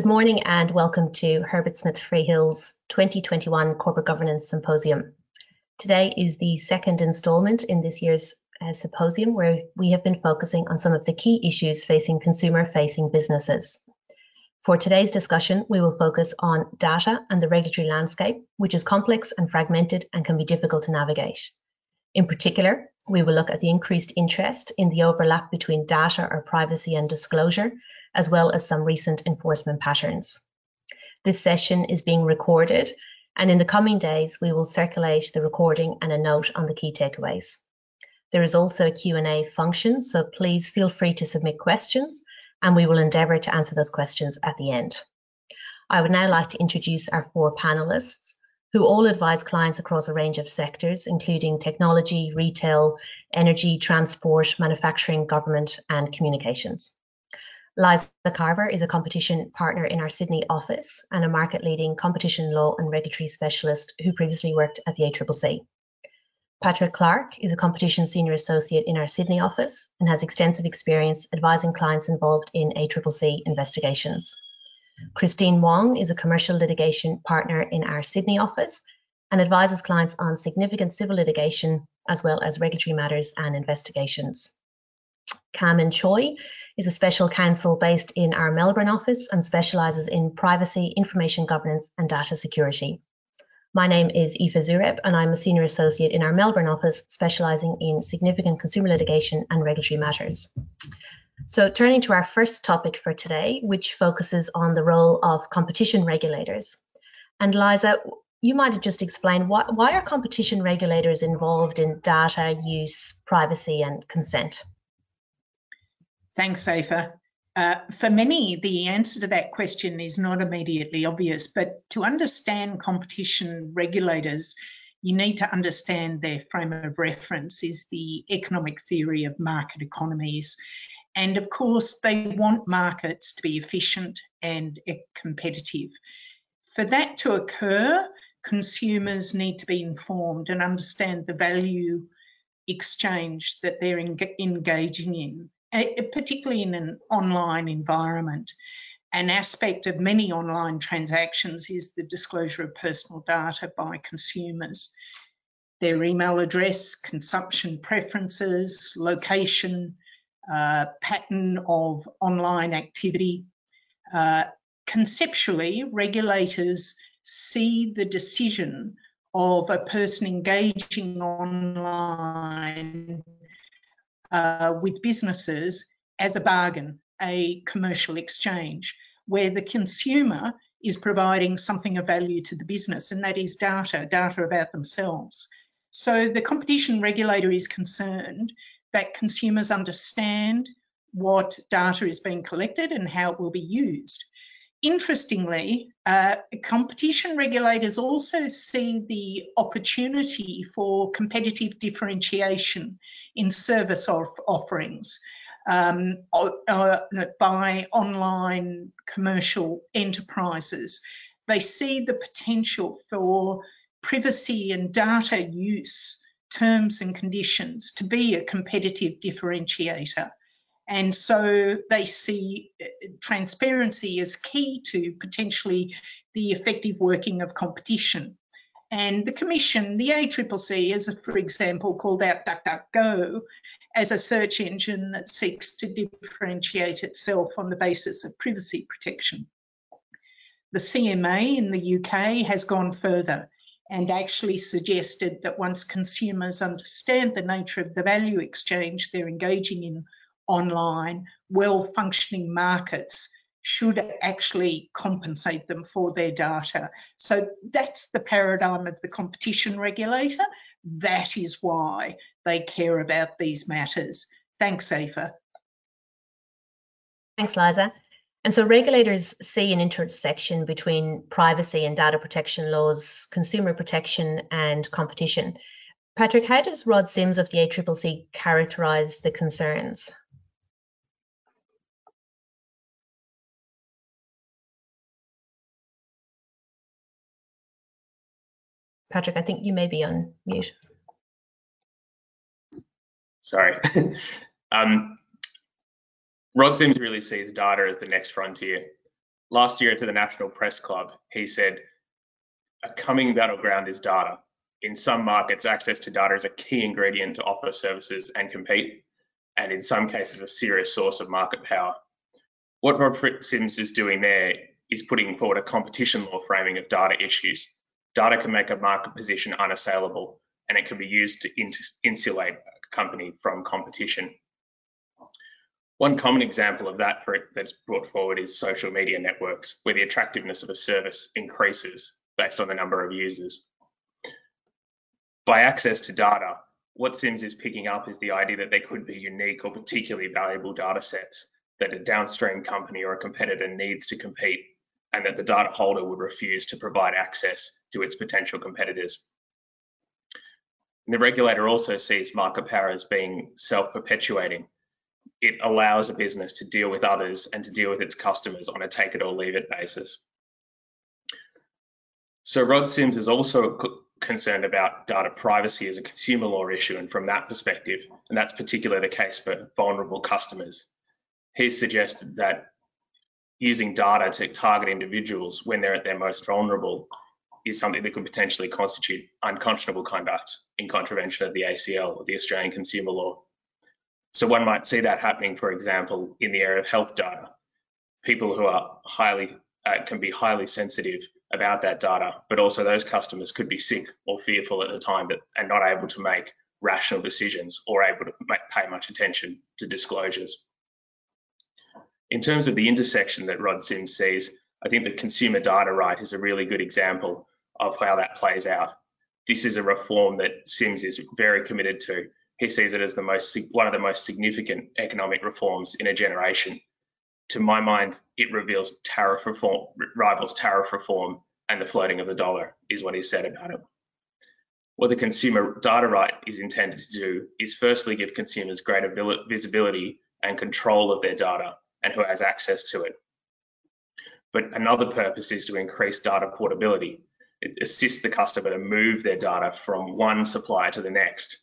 Good morning and welcome to Herbert Smith Freehills' 2021 Corporate Governance Symposium. Today is the second instalment in this year's uh, symposium where we have been focusing on some of the key issues facing consumer-facing businesses. For today's discussion, we will focus on data and the regulatory landscape, which is complex and fragmented and can be difficult to navigate. In particular, we will look at the increased interest in the overlap between data or privacy and disclosure as well as some recent enforcement patterns. This session is being recorded and in the coming days we will circulate the recording and a note on the key takeaways. There is also a Q&A function, so please feel free to submit questions and we will endeavour to answer those questions at the end. I would now like to introduce our four panellists who all advise clients across a range of sectors, including technology, retail, energy, transport, manufacturing, government and communications. Liza Carver is a competition partner in our Sydney office and a market leading competition law and regulatory specialist who previously worked at the ACCC. Patrick Clark is a competition senior associate in our Sydney office and has extensive experience advising clients involved in ACCC investigations. Christine Wong is a commercial litigation partner in our Sydney office and advises clients on significant civil litigation as well as regulatory matters and investigations. Kaman Tsoi is a special counsel based in our Melbourne office and specialises in privacy, information governance and data security. My name is Aoife Xuereb and I'm a senior associate in our Melbourne office specialising in significant consumer litigation and regulatory matters. So turning to our first topic for today, which focuses on the role of competition regulators. And Liza, you might have just explained why, why are competition regulators involved in data use, privacy and consent? Thanks, Aoife. Uh, for many, the answer to that question is not immediately obvious, but to understand competition regulators, you need to understand their frame of reference is the economic theory of market economies. And of course, they want markets to be efficient and competitive. For that to occur, consumers need to be informed and understand the value exchange that they're engaging in particularly in an online environment. An aspect of many online transactions is the disclosure of personal data by consumers. Their email address, consumption preferences, location, uh, pattern of online activity. Uh, conceptually, regulators see the decision of a person engaging online uh, with businesses as a bargain, a commercial exchange, where the consumer is providing something of value to the business, and that is data, data about themselves. So the competition regulator is concerned that consumers understand what data is being collected and how it will be used. Interestingly, uh, competition regulators also see the opportunity for competitive differentiation in service offerings um, uh, by online commercial enterprises. They see the potential for privacy and data use terms and conditions to be a competitive differentiator. And so they see uh, transparency as key to potentially the effective working of competition. And the Commission, the ACCC, has, for example, called out DuckDuckGo as a search engine that seeks to differentiate itself on the basis of privacy protection. The CMA in the UK has gone further and actually suggested that once consumers understand the nature of the value exchange they're engaging in online, well functioning markets should actually compensate them for their data. So that's the paradigm of the competition regulator. That is why they care about these matters. Thanks, Aoife. Thanks, Liza. And so regulators see an intersection between privacy and data protection laws, consumer protection and competition. Patrick, how does Rod Sims of the ACCC characterise the concerns? Patrick, I think you may be on mute. Sorry. um, Rod Sims really sees data as the next frontier. Last year to the National Press Club, he said, a coming battleground is data. In some markets, access to data is a key ingredient to offer services and compete, and in some cases, a serious source of market power. What Rod Sims is doing there is putting forward a competition law framing of data issues. Data can make a market position unassailable, and it can be used to insulate a company from competition. One common example of that that's brought forward is social media networks, where the attractiveness of a service increases based on the number of users. By access to data, what Sims is picking up is the idea that there could be unique or particularly valuable data sets that a downstream company or a competitor needs to compete and that the data holder would refuse to provide access to its potential competitors. And the regulator also sees market power as being self-perpetuating it allows a business to deal with others and to deal with its customers on a take it or leave it basis. So Rod Sims is also concerned about data privacy as a consumer law issue and from that perspective, and that's particularly the case for vulnerable customers. He suggested that using data to target individuals when they're at their most vulnerable is something that could potentially constitute unconscionable conduct in contravention of the ACL or the Australian Consumer Law. So one might see that happening, for example, in the area of health data. People who are highly uh, can be highly sensitive about that data, but also those customers could be sick or fearful at the time that, and not able to make rational decisions or able to make, pay much attention to disclosures. In terms of the intersection that Rod Sims sees, I think the consumer data right is a really good example of how that plays out. This is a reform that Sims is very committed to he sees it as the most one of the most significant economic reforms in a generation. To my mind, it reveals tariff reform, rivals tariff reform and the floating of the dollar, is what he said about it. What the consumer data right is intended to do is firstly give consumers greater visibility and control of their data and who has access to it. But another purpose is to increase data portability. It assists the customer to move their data from one supplier to the next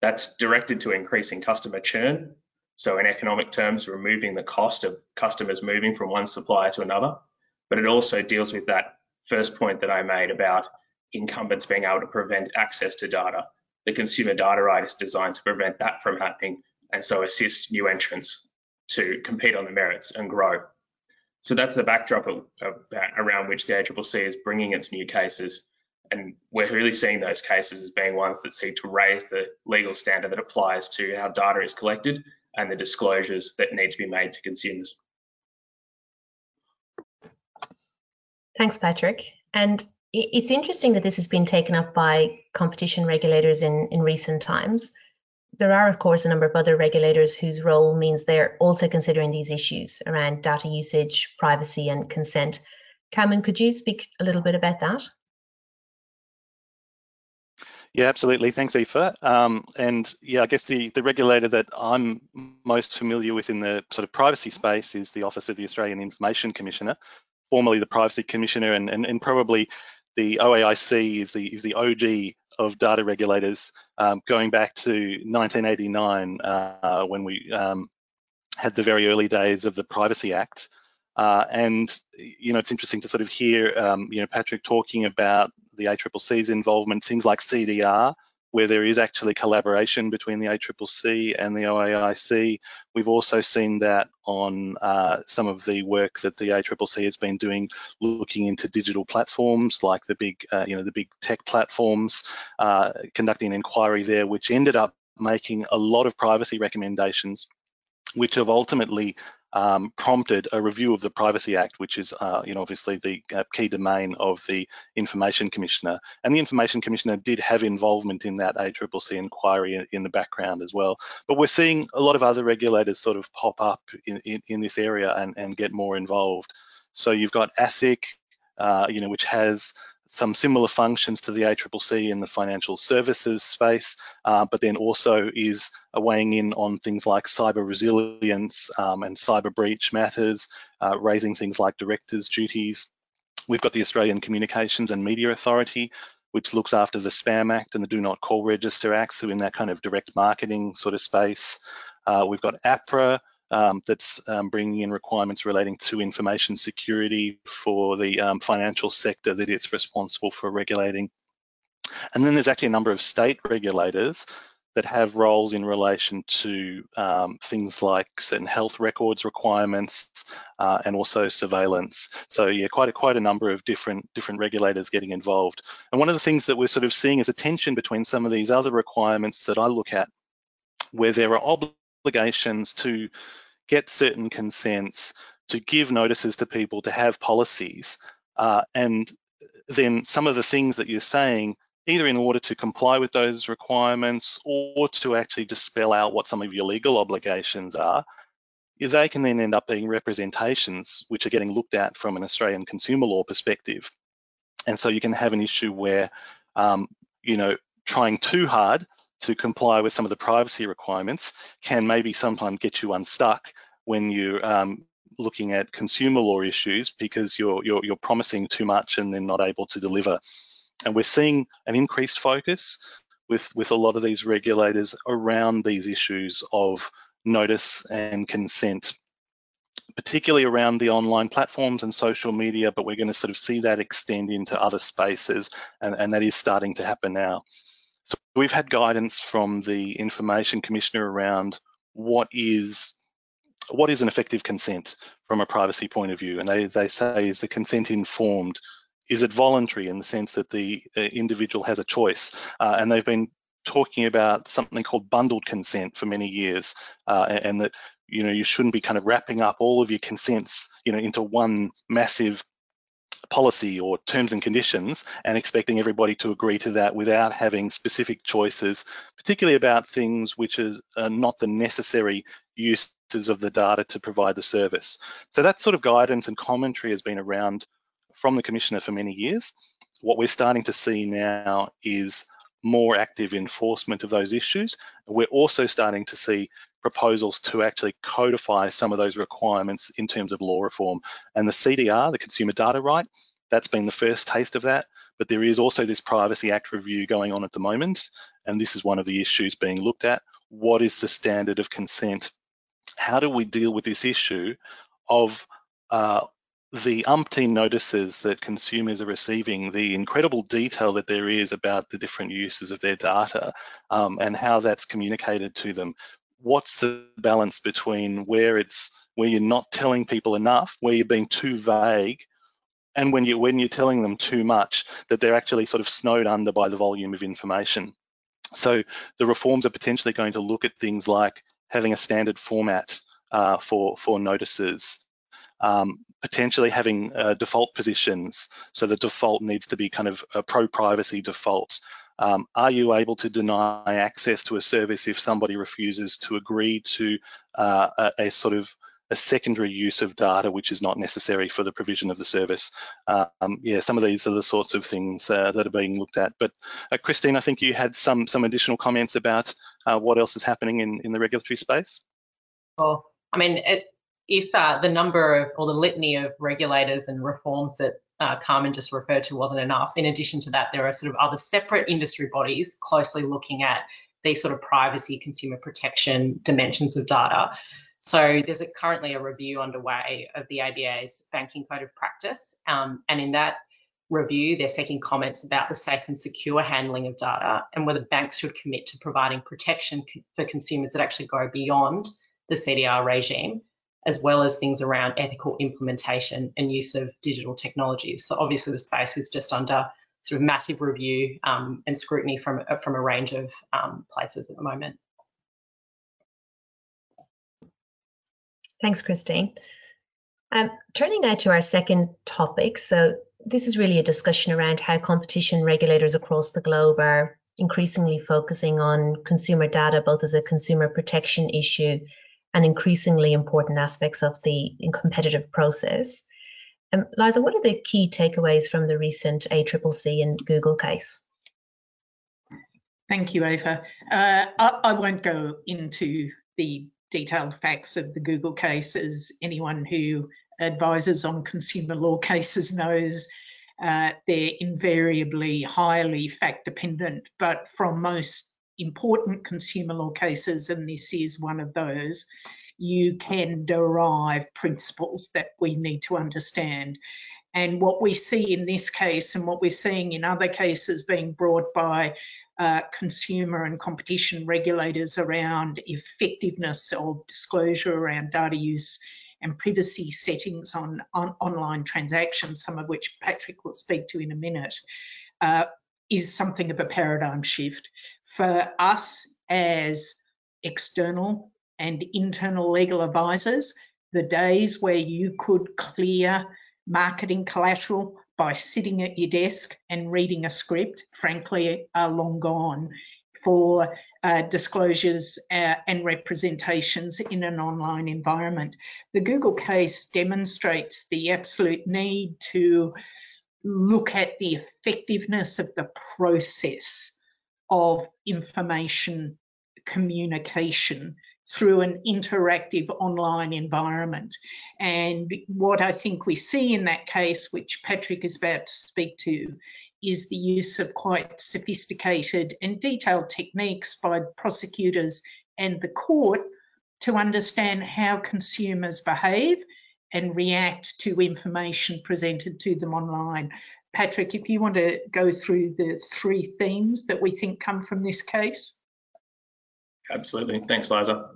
that's directed to increasing customer churn. So in economic terms, removing the cost of customers moving from one supplier to another. But it also deals with that first point that I made about incumbents being able to prevent access to data. The consumer data right is designed to prevent that from happening and so assist new entrants to compete on the merits and grow. So that's the backdrop of, of, around which the ACCC is bringing its new cases and we're really seeing those cases as being ones that seek to raise the legal standard that applies to how data is collected and the disclosures that need to be made to consumers. Thanks, Patrick. And it's interesting that this has been taken up by competition regulators in, in recent times. There are, of course, a number of other regulators whose role means they're also considering these issues around data usage, privacy, and consent. Cameron, could you speak a little bit about that? Yeah, absolutely. Thanks, Aoife. Um, and yeah, I guess the, the regulator that I'm most familiar with in the sort of privacy space is the Office of the Australian Information Commissioner, formerly the Privacy Commissioner, and, and, and probably the OAIC is the is the OG of data regulators, um, going back to 1989 uh, when we um, had the very early days of the Privacy Act. Uh, and you know, it's interesting to sort of hear um, you know Patrick talking about the ACCC's involvement, things like CDR, where there is actually collaboration between the ACCC and the OAIC. We've also seen that on uh, some of the work that the ACCC has been doing, looking into digital platforms like the big, uh, you know, the big tech platforms, uh, conducting an inquiry there, which ended up making a lot of privacy recommendations, which have ultimately um, prompted a review of the Privacy Act, which is, uh, you know, obviously the uh, key domain of the Information Commissioner. And the Information Commissioner did have involvement in that ACCC inquiry in the background as well. But we're seeing a lot of other regulators sort of pop up in, in, in this area and, and get more involved. So you've got ASIC, uh, you know, which has some similar functions to the ACCC in the financial services space, uh, but then also is weighing in on things like cyber resilience um, and cyber breach matters, uh, raising things like directors' duties. We've got the Australian Communications and Media Authority, which looks after the Spam Act and the Do Not Call Register Act, so in that kind of direct marketing sort of space. Uh, we've got APRA, um, that's um, bringing in requirements relating to information security for the um, financial sector that it's responsible for regulating. And then there's actually a number of state regulators that have roles in relation to um, things like certain health records requirements uh, and also surveillance. So yeah, quite a, quite a number of different different regulators getting involved. And one of the things that we're sort of seeing is a tension between some of these other requirements that I look at, where there are obligations to get certain consents, to give notices to people, to have policies, uh, and then some of the things that you're saying either in order to comply with those requirements or to actually just spell out what some of your legal obligations are, they can then end up being representations which are getting looked at from an Australian consumer law perspective. And so you can have an issue where, um, you know, trying too hard to comply with some of the privacy requirements can maybe sometimes get you unstuck when you're um, looking at consumer law issues because you're, you're, you're promising too much and then not able to deliver. And we're seeing an increased focus with, with a lot of these regulators around these issues of notice and consent, particularly around the online platforms and social media, but we're going to sort of see that extend into other spaces, and, and that is starting to happen now. So we've had guidance from the Information Commissioner around what is what is an effective consent from a privacy point of view, and they, they say is the consent informed is it voluntary in the sense that the uh, individual has a choice? Uh, and they've been talking about something called bundled consent for many years, uh, and that you know you shouldn't be kind of wrapping up all of your consents, you know, into one massive policy or terms and conditions and expecting everybody to agree to that without having specific choices, particularly about things which are, not the necessary uses of the data to provide the service. So that sort of guidance and commentary has been around from the Commissioner for many years. What we're starting to see now is more active enforcement of those issues. We're also starting to see proposals to actually codify some of those requirements in terms of law reform. And the CDR, the Consumer Data Right, that's been the first taste of that. But there is also this Privacy Act review going on at the moment. And this is one of the issues being looked at. What is the standard of consent? How do we deal with this issue of uh, the umpteen notices that consumers are receiving, the incredible detail that there is about the different uses of their data um, and how that's communicated to them. What's the balance between where it's where you're not telling people enough, where you're being too vague, and when you when you're telling them too much, that they're actually sort of snowed under by the volume of information. So the reforms are potentially going to look at things like having a standard format uh, for for notices, um, potentially having uh, default positions. So the default needs to be kind of a pro-privacy default. Um, are you able to deny access to a service if somebody refuses to agree to uh, a, a, sort of a secondary use of data which is not necessary for the provision of the service? Um, yeah, some of these are the sorts of things uh, that are being looked at. But uh, Christine, I think you had some some additional comments about uh, what else is happening in, in the regulatory space. Well, I mean, it, if uh, the number of or the litany of regulators and reforms that uh, Kaman just referred to wasn't enough, in addition to that, there are sort of other separate industry bodies closely looking at these sort of privacy, consumer protection dimensions of data. So there's a, currently a review underway of the ABA's banking code of practice, um, and in that review, they're seeking comments about the safe and secure handling of data and whether banks should commit to providing protection for consumers that actually go beyond the CDR regime as well as things around ethical implementation and use of digital technologies. So obviously the space is just under sort of massive review um, and scrutiny from, from a range of um, places at the moment. Thanks, Christine. Um, turning now to our second topic. So this is really a discussion around how competition regulators across the globe are increasingly focusing on consumer data, both as a consumer protection issue and increasingly important aspects of the competitive process. Um, Liza, what are the key takeaways from the recent ACCC and Google case? Thank you, Ava. Uh, I, I, won't go into the detailed facts of the Google case, as anyone who advises on consumer law cases knows. Uh, they're invariably highly fact dependent, but from most important consumer law cases, and this is one of those, you can derive principles that we need to understand. And what we see in this case and what we're seeing in other cases being brought by uh, consumer and competition regulators around effectiveness of disclosure around data use and privacy settings on, on online transactions, some of which Patrick will speak to in a minute, uh, is something of a paradigm shift. For us as external and internal legal advisors, the days where you could clear marketing collateral by sitting at your desk and reading a script, frankly, are long gone for uh, disclosures uh, and representations in an online environment. The Google case demonstrates the absolute need to look at the effectiveness of the process of information communication through an interactive online environment. And what I think we see in that case, which Patrick is about to speak to, is the use of quite sophisticated and detailed techniques by prosecutors and the court to understand how consumers behave and react to information presented to them online. Patrick, if you want to go through the three themes that we think come from this case. Absolutely. Thanks, Liza.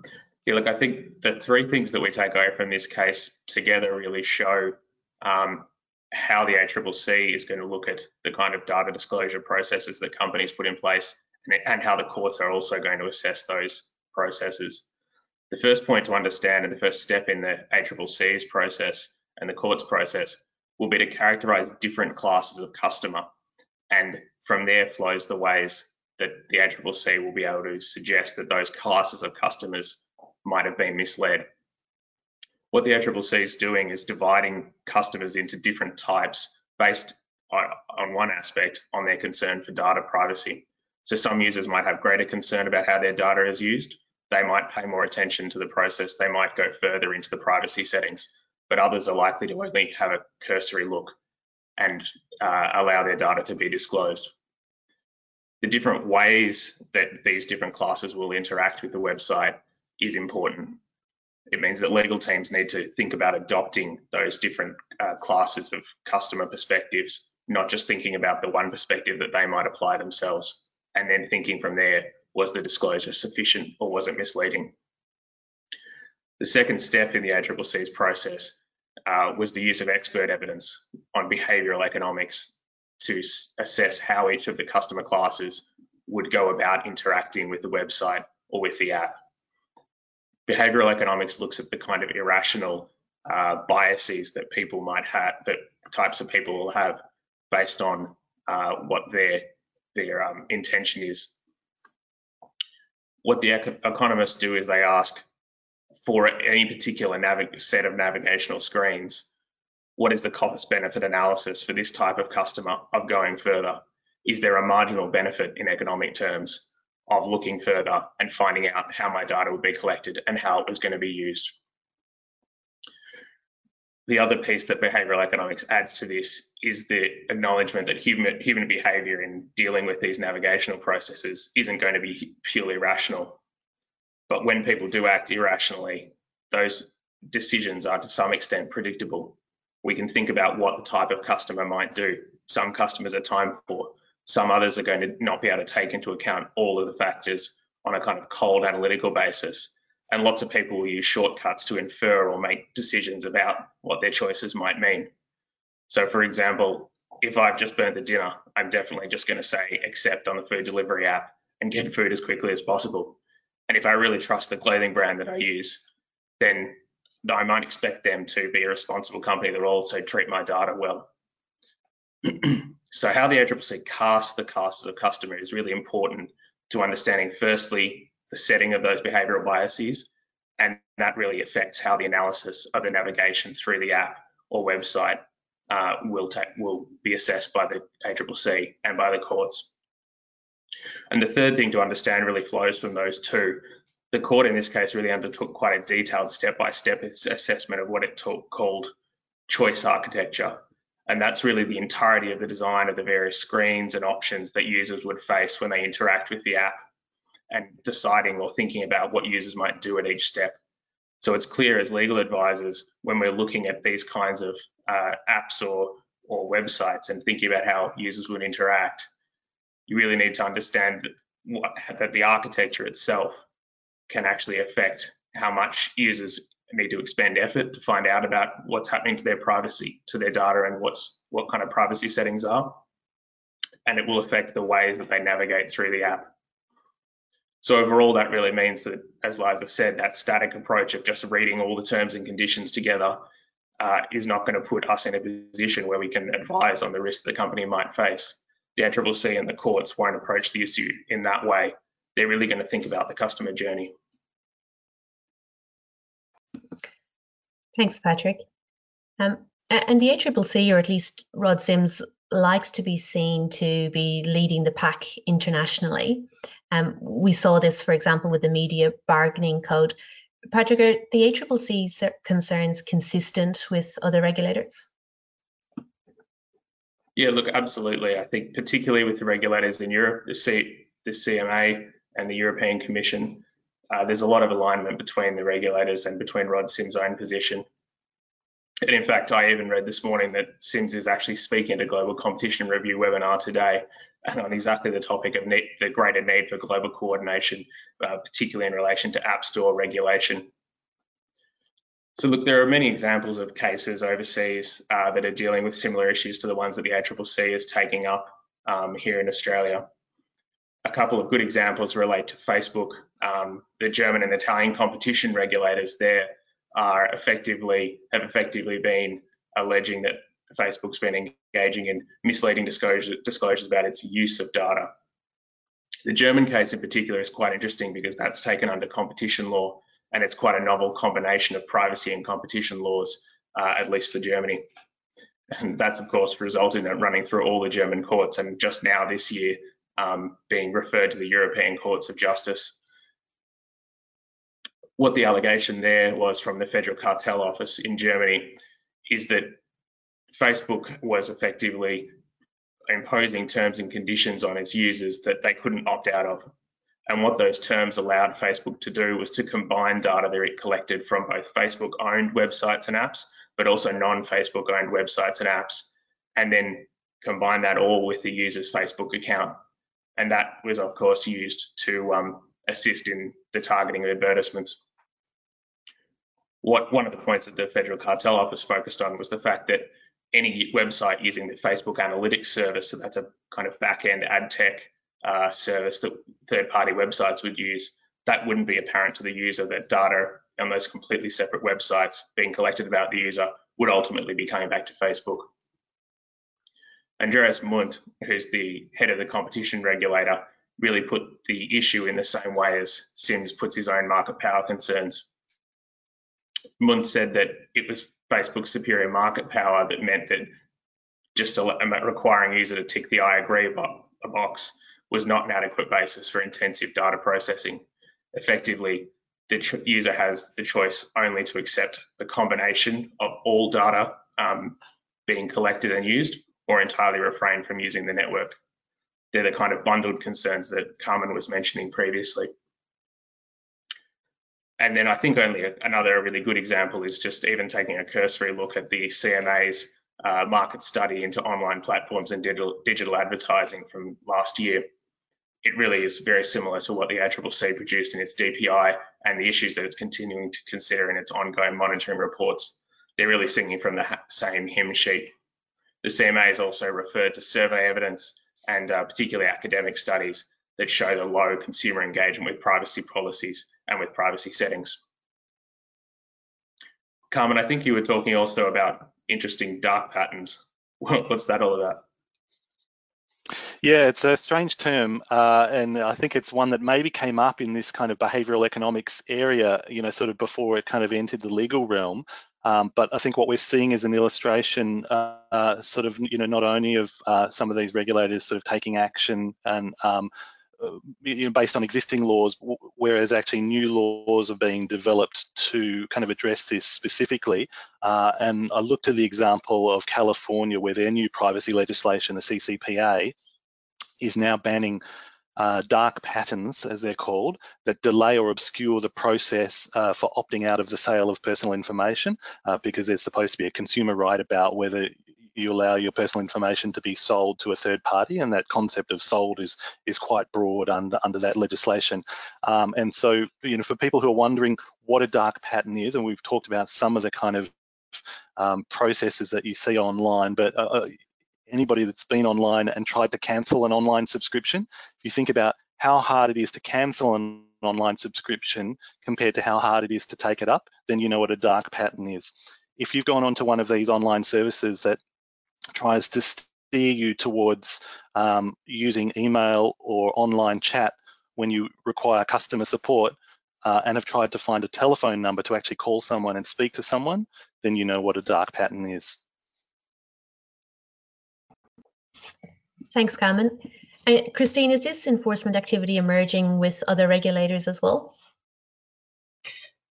Yeah, look, I think the three things that we take away from this case together really show um, how the ACCC is going to look at the kind of data disclosure processes that companies put in place and, and how the courts are also going to assess those processes. The first point to understand and the first step in the ACCC's process and the court's process will be to characterize different classes of customer. And from there flows the ways that the ACCC will be able to suggest that those classes of customers might have been misled. What the ACCC is doing is dividing customers into different types based on, on one aspect on their concern for data privacy. So some users might have greater concern about how their data is used. They might pay more attention to the process. They might go further into the privacy settings, but others are likely to only have a cursory look and uh, allow their data to be disclosed the different ways that these different classes will interact with the website is important. It means that legal teams need to think about adopting those different uh, classes of customer perspectives, not just thinking about the one perspective that they might apply themselves, and then thinking from there, was the disclosure sufficient or was it misleading? The second step in the ACCC's process uh, was the use of expert evidence on behavioural economics to assess how each of the customer classes would go about interacting with the website or with the app. Behavioral economics looks at the kind of irrational uh, biases that people might have, that types of people will have based on uh, what their their um, intention is. What the economists do is they ask for any particular set of navigational screens what is the cost benefit analysis for this type of customer of going further? Is there a marginal benefit in economic terms of looking further and finding out how my data would be collected and how it was going to be used? The other piece that behavioral economics adds to this is the acknowledgement that human, human behavior in dealing with these navigational processes isn't going to be purely rational. But when people do act irrationally, those decisions are to some extent predictable we can think about what the type of customer might do. Some customers are time poor. Some others are going to not be able to take into account all of the factors on a kind of cold analytical basis. And lots of people will use shortcuts to infer or make decisions about what their choices might mean. So, for example, if I've just burnt the dinner, I'm definitely just going to say accept on the food delivery app and get food as quickly as possible. And if I really trust the clothing brand that I use, then I might expect them to be a responsible company that will also treat my data well. so how the ACCC casts the classes of customer is really important to understanding firstly the setting of those behavioral biases and that really affects how the analysis of the navigation through the app or website uh, will, will be assessed by the ACCC and by the courts. And the third thing to understand really flows from those two the court in this case really undertook quite a detailed step-by-step assessment of what it took, called choice architecture. And that's really the entirety of the design of the various screens and options that users would face when they interact with the app and deciding or thinking about what users might do at each step. So it's clear as legal advisors when we're looking at these kinds of uh, apps or, or websites and thinking about how users would interact, you really need to understand that, what, that the architecture itself can actually affect how much users need to expend effort to find out about what's happening to their privacy, to their data, and what's what kind of privacy settings are. And it will affect the ways that they navigate through the app. So overall, that really means that, as Liza said, that static approach of just reading all the terms and conditions together uh, is not going to put us in a position where we can advise on the risk the company might face. The ACCC and the courts won't approach the issue in that way. They're really going to think about the customer journey. Thanks, Patrick. Um, and the ACCC, or at least Rod Sims, likes to be seen to be leading the pack internationally. Um, we saw this, for example, with the media bargaining code. Patrick, are the ACCC concerns consistent with other regulators? Yeah, look, absolutely. I think particularly with the regulators in Europe, the, C, the CMA and the European Commission, uh, there's a lot of alignment between the regulators and between Rod Sims' own position. And in fact, I even read this morning that Sims is actually speaking at a global competition review webinar today and on exactly the topic of the greater need for global coordination, uh, particularly in relation to App Store regulation. So look, there are many examples of cases overseas uh, that are dealing with similar issues to the ones that the ACCC is taking up um, here in Australia. A couple of good examples relate to Facebook. Um, the German and Italian competition regulators there are effectively have effectively been alleging that Facebook's been engaging in misleading disclosure, disclosures about its use of data. The German case in particular is quite interesting because that's taken under competition law and it's quite a novel combination of privacy and competition laws, uh, at least for Germany. And that's of course resulted in it running through all the German courts and just now this year um, being referred to the European Courts of Justice. What the allegation there was from the Federal Cartel Office in Germany is that Facebook was effectively imposing terms and conditions on its users that they couldn't opt out of. And what those terms allowed Facebook to do was to combine data that it collected from both Facebook owned websites and apps, but also non Facebook owned websites and apps, and then combine that all with the user's Facebook account. And that was, of course, used to um, assist in the targeting of advertisements. What one of the points that the Federal Cartel Office focused on was the fact that any website using the Facebook Analytics service, so that's a kind of back-end ad tech uh, service that third-party websites would use, that wouldn't be apparent to the user that data on those completely separate websites being collected about the user would ultimately be coming back to Facebook. Andreas Mundt, who's the head of the competition regulator, really put the issue in the same way as Sims puts his own market power concerns. Mundt said that it was Facebook's superior market power that meant that just requiring a user to tick the I agree box was not an adequate basis for intensive data processing. Effectively, the user has the choice only to accept the combination of all data um, being collected and used or entirely refrain from using the network. They're the kind of bundled concerns that Kaman was mentioning previously. And then I think only another really good example is just even taking a cursory look at the CMA's uh, market study into online platforms and digital, digital advertising from last year. It really is very similar to what the ACCC produced in its DPI and the issues that it's continuing to consider in its ongoing monitoring reports. They're really singing from the same hymn sheet. The CMA has also referred to survey evidence and uh, particularly academic studies that show the low consumer engagement with privacy policies and with privacy settings. Kaman, I think you were talking also about interesting dark patterns. What's that all about? Yeah, it's a strange term, uh, and I think it's one that maybe came up in this kind of behavioural economics area, you know, sort of before it kind of entered the legal realm. Um, but I think what we're seeing is an illustration, uh, uh, sort of, you know, not only of uh, some of these regulators sort of taking action and um, you know, based on existing laws, whereas actually new laws are being developed to kind of address this specifically. Uh, and I looked at the example of California, where their new privacy legislation, the CCPA, is now banning uh, dark patterns, as they're called, that delay or obscure the process uh, for opting out of the sale of personal information, uh, because there's supposed to be a consumer right about whether you allow your personal information to be sold to a third party, and that concept of sold is is quite broad under under that legislation. Um, and so, you know, for people who are wondering what a dark pattern is, and we've talked about some of the kind of um, processes that you see online, but uh, uh anybody that's been online and tried to cancel an online subscription, if you think about how hard it is to cancel an online subscription compared to how hard it is to take it up, then you know what a dark pattern is. If you've gone onto one of these online services that tries to steer you towards um, using email or online chat when you require customer support uh, and have tried to find a telephone number to actually call someone and speak to someone, then you know what a dark pattern is. Thanks, Kaman. Uh, Christine, is this enforcement activity emerging with other regulators as well?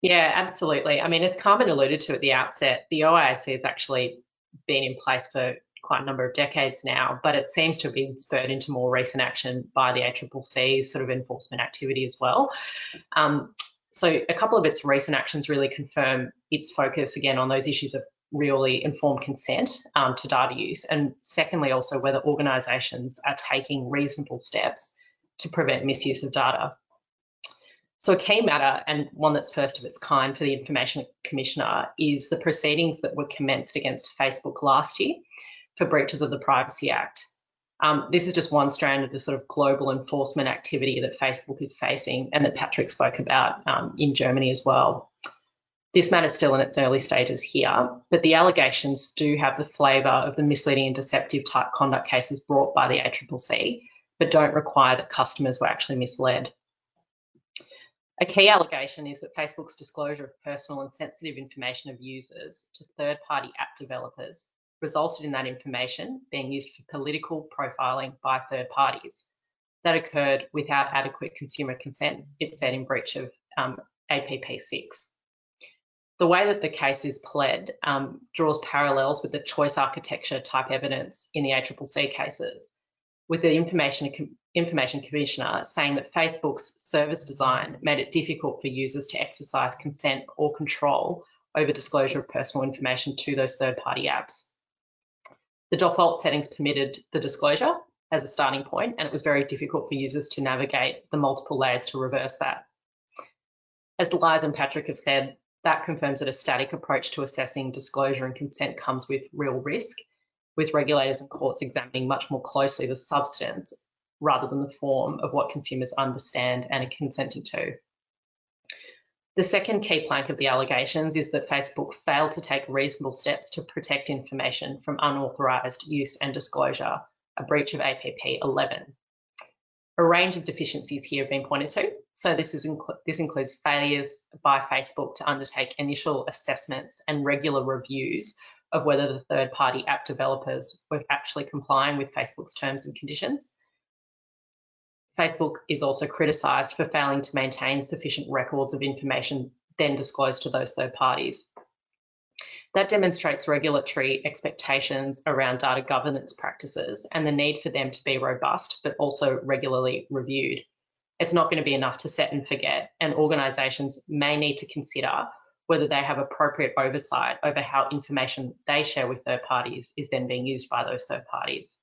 Yeah, absolutely. I mean, as Kaman alluded to at the outset, the OIAC is actually been in place for quite a number of decades now, but it seems to have been spurred into more recent action by the ACCC's sort of enforcement activity as well. Um, so a couple of its recent actions really confirm its focus again on those issues of really informed consent um, to data use, and secondly, also whether organisations are taking reasonable steps to prevent misuse of data. So a key matter, and one that's first of its kind for the Information Commissioner, is the proceedings that were commenced against Facebook last year for breaches of the Privacy Act. Um, this is just one strand of the sort of global enforcement activity that Facebook is facing and that Patrick spoke about um, in Germany as well. This matter is still in its early stages here, but the allegations do have the flavour of the misleading and deceptive type conduct cases brought by the ACCC, but don't require that customers were actually misled. A key allegation is that Facebook's disclosure of personal and sensitive information of users to third party app developers resulted in that information being used for political profiling by third parties. That occurred without adequate consumer consent, it said in breach of um, APP 6. The way that the case is pled um, draws parallels with the choice architecture type evidence in the ACCC cases, with the Information, Information Commissioner saying that Facebook's service design made it difficult for users to exercise consent or control over disclosure of personal information to those third party apps. The default settings permitted the disclosure as a starting point, and it was very difficult for users to navigate the multiple layers to reverse that. As Liza and Patrick have said, that confirms that a static approach to assessing disclosure and consent comes with real risk, with regulators and courts examining much more closely the substance rather than the form of what consumers understand and are consenting to. The second key plank of the allegations is that Facebook failed to take reasonable steps to protect information from unauthorised use and disclosure, a breach of APP 11. A range of deficiencies here have been pointed to. So this, is this includes failures by Facebook to undertake initial assessments and regular reviews of whether the third-party app developers were actually complying with Facebook's terms and conditions, Facebook is also criticised for failing to maintain sufficient records of information then disclosed to those third parties. That demonstrates regulatory expectations around data governance practices and the need for them to be robust, but also regularly reviewed. It's not going to be enough to set and forget, and organisations may need to consider whether they have appropriate oversight over how information they share with third parties is then being used by those third parties.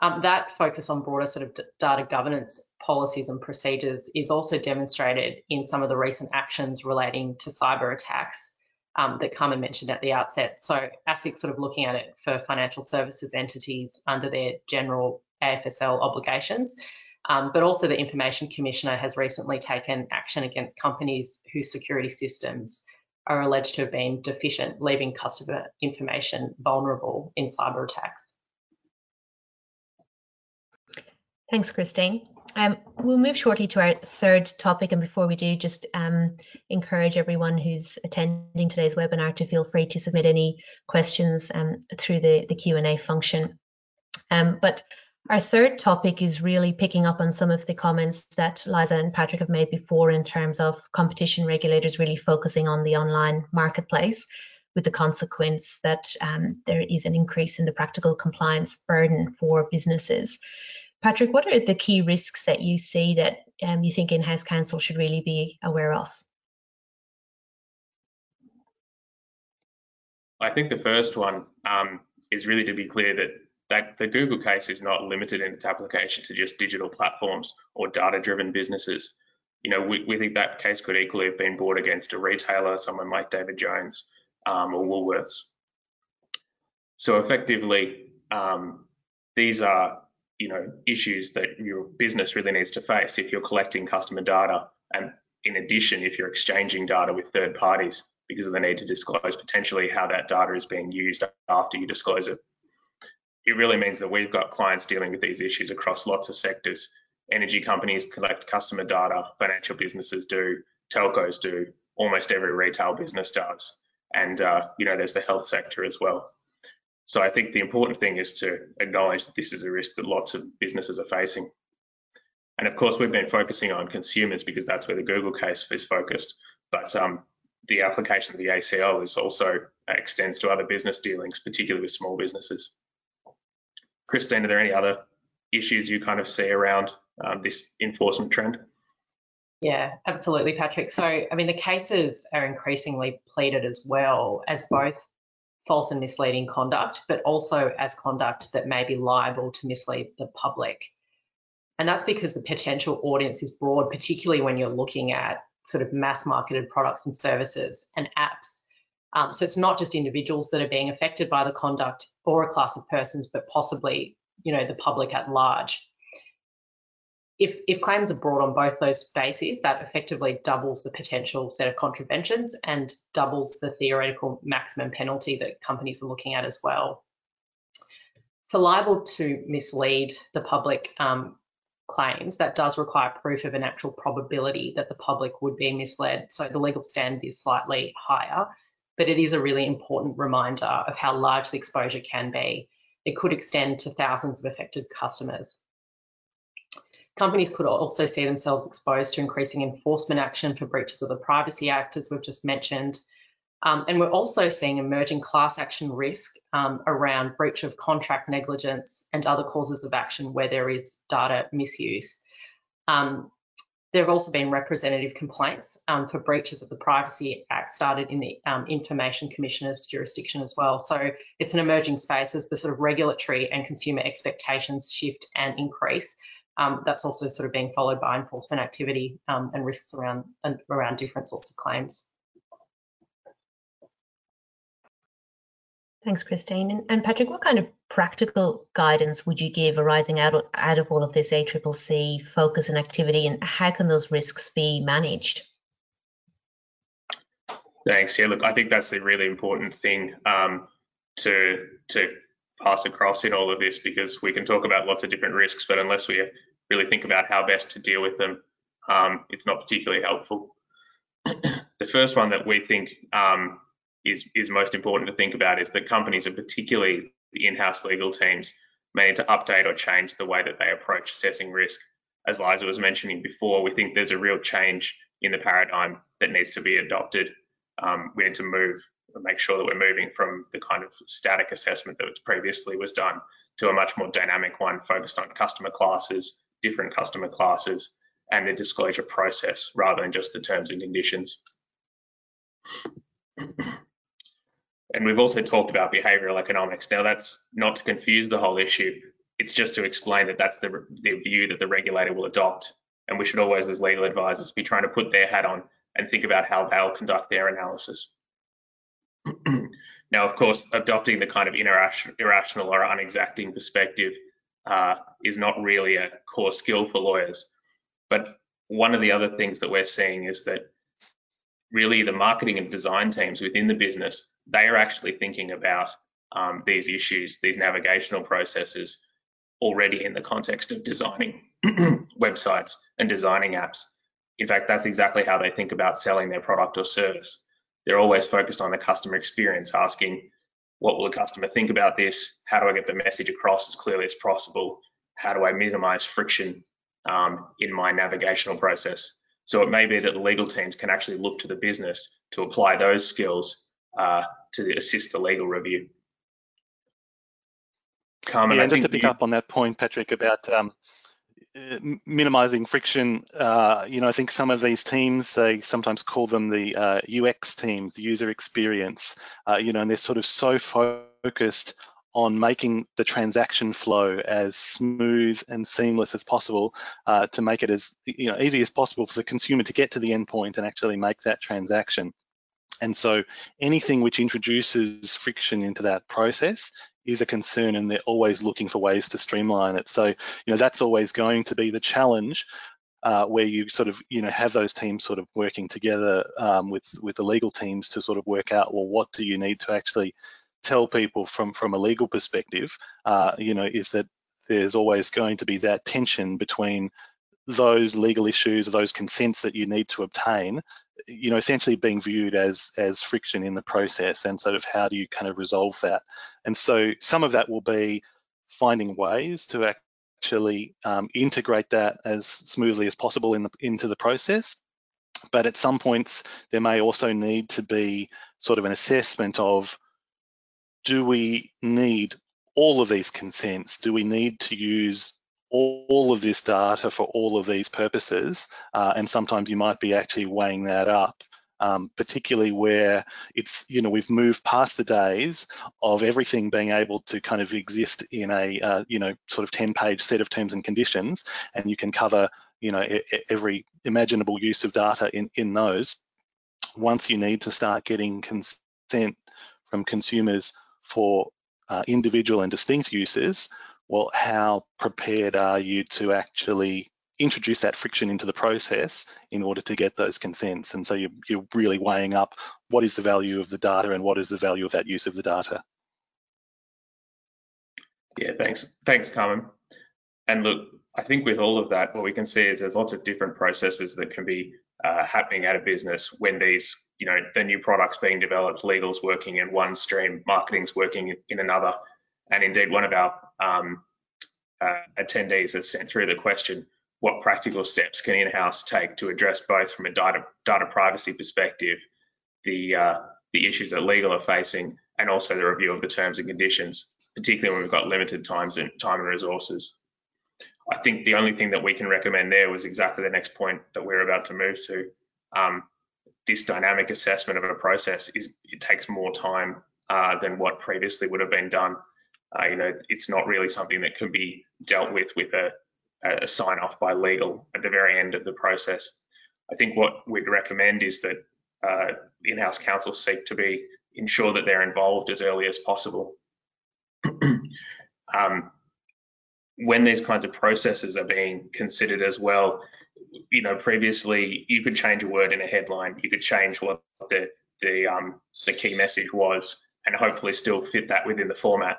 Um, that focus on broader sort of data governance policies and procedures is also demonstrated in some of the recent actions relating to cyber attacks um, that Kaman mentioned at the outset. So ASIC sort of looking at it for financial services entities under their general AFSL obligations. Um, but also the Information Commissioner has recently taken action against companies whose security systems are alleged to have been deficient, leaving customer information vulnerable in cyber attacks. Thanks, Christine. Um, we'll move shortly to our third topic, and before we do, just um, encourage everyone who's attending today's webinar to feel free to submit any questions um, through the, the Q&A function. Um, but our third topic is really picking up on some of the comments that Liza and Patrick have made before in terms of competition regulators really focusing on the online marketplace with the consequence that um, there is an increase in the practical compliance burden for businesses. Patrick, what are the key risks that you see that um, you think in-house counsel should really be aware of? I think the first one um, is really to be clear that, that the Google case is not limited in its application to just digital platforms or data-driven businesses. You know, we, we think that case could equally have been brought against a retailer, someone like David Jones um, or Woolworths. So effectively, um, these are you know issues that your business really needs to face if you're collecting customer data and in addition if you're exchanging data with third parties because of the need to disclose potentially how that data is being used after you disclose it. It really means that we've got clients dealing with these issues across lots of sectors. Energy companies collect customer data, financial businesses do, telcos do, almost every retail business does. And, uh, you know, there's the health sector as well. So I think the important thing is to acknowledge that this is a risk that lots of businesses are facing. And of course, we've been focusing on consumers because that's where the Google case is focused. But um, the application of the ACL is also extends to other business dealings, particularly with small businesses. Christine, are there any other issues you kind of see around um, this enforcement trend? Yeah, absolutely, Patrick. So, I mean, the cases are increasingly pleaded as well as both false and misleading conduct, but also as conduct that may be liable to mislead the public. And that's because the potential audience is broad, particularly when you're looking at sort of mass marketed products and services and apps. Um, so it's not just individuals that are being affected by the conduct or a class of persons, but possibly, you know, the public at large. If, if claims are brought on both those bases, that effectively doubles the potential set of contraventions and doubles the theoretical maximum penalty that companies are looking at as well. For liable to mislead the public, um, claims, that does require proof of an actual probability that the public would be misled. So the legal standard is slightly higher, but it is a really important reminder of how large the exposure can be. It could extend to thousands of affected customers. Companies could also see themselves exposed to increasing enforcement action for breaches of the Privacy Act, as we've just mentioned, um, and we're also seeing emerging class action risk um, around breach of contract negligence and other causes of action where there is data misuse. Um, there have also been representative complaints um, for breaches of the Privacy Act started in the um, Information Commissioner's jurisdiction as well. So it's an emerging space as the sort of regulatory and consumer expectations shift and increase. Um, that's also sort of being followed by enforcement activity and risks around, around different sorts of claims. Thanks, Christine. And, Patrick, what kind of practical guidance would you give arising out of, out of all of this ACCC focus and activity, and how can those risks be managed? Thanks. Yeah, look, I think that's the really important thing um, to to pass across in all of this because we can talk about lots of different risks, but unless we really think about how best to deal with them, um, it's not particularly helpful. the first one that we think um, is, is most important to think about is that companies, are particularly the in-house legal teams, may need to update or change the way that they approach assessing risk. As Liza was mentioning before, we think there's a real change in the paradigm that needs to be adopted. Um, we need to move, make sure that we're moving from the kind of static assessment that previously was done to a much more dynamic one focused on customer classes, different customer classes, and the disclosure process rather than just the terms and conditions. And we've also talked about behavioral economics. Now, that's not to confuse the whole issue. It's just to explain that that's the, the view that the regulator will adopt. And we should always, as legal advisors, be trying to put their hat on and think about how they'll conduct their analysis. now, of course, adopting the kind of irrational or unexacting perspective uh, is not really a core skill for lawyers. But one of the other things that we're seeing is that really the marketing and design teams within the business they are actually thinking about um, these issues, these navigational processes already in the context of designing websites and designing apps. In fact, that's exactly how they think about selling their product or service. They're always focused on the customer experience, asking, what will the customer think about this? How do I get the message across as clearly as possible? How do I minimize friction um, in my navigational process? So it may be that the legal teams can actually look to the business to apply those skills uh, to assist the legal review. Kaman, yeah, I and just to pick you- up on that point, Patrick, about um, minimizing friction, uh, you know, I think some of these teams, they sometimes call them the uh, UX teams, the user experience, uh, you know, and they're sort of so focused on making the transaction flow as smooth and seamless as possible uh, to make it as you know easy as possible for the consumer to get to the endpoint and actually make that transaction. And so anything which introduces friction into that process is a concern and they're always looking for ways to streamline it. So, you know, that's always going to be the challenge uh, where you sort of, you know, have those teams sort of working together um, with, with the legal teams to sort of work out, well, what do you need to actually tell people from, from a legal perspective, uh, you know, is that there's always going to be that tension between those legal issues, those consents that you need to obtain, you know, essentially being viewed as as friction in the process, and sort of how do you kind of resolve that? And so some of that will be finding ways to actually um, integrate that as smoothly as possible in the, into the process. But at some points, there may also need to be sort of an assessment of do we need all of these consents? Do we need to use all of this data for all of these purposes? Uh, and sometimes you might be actually weighing that up. Um, particularly where it's, you know, we've moved past the days of everything being able to kind of exist in a, uh, you know, sort of 10 page set of terms and conditions, and you can cover, you know, every imaginable use of data in, in those. Once you need to start getting consent from consumers for uh, individual and distinct uses, well, how prepared are you to actually introduce that friction into the process in order to get those consents? And so you're, you're really weighing up what is the value of the data and what is the value of that use of the data. Yeah, thanks. Thanks, Kaman. And look, I think with all of that, what we can see is there's lots of different processes that can be uh, happening at a business when these, you know, the new products being developed, legal's working in one stream, marketing's working in another. And indeed, one of our um, uh, attendees has sent through the question, what practical steps can in-house take to address both from a data, data privacy perspective, the, uh, the issues that legal are facing, and also the review of the terms and conditions, particularly when we've got limited times and time and resources. I think the only thing that we can recommend there was exactly the next point that we're about to move to. Um, this dynamic assessment of a process is it takes more time uh, than what previously would have been done. Uh, you know, it's not really something that can be dealt with with a, a sign off by legal at the very end of the process. I think what we'd recommend is that uh, in-house counsel seek to be ensure that they're involved as early as possible. um, when these kinds of processes are being considered as well, you know, previously you could change a word in a headline, you could change what the the um, the key message was, and hopefully still fit that within the format.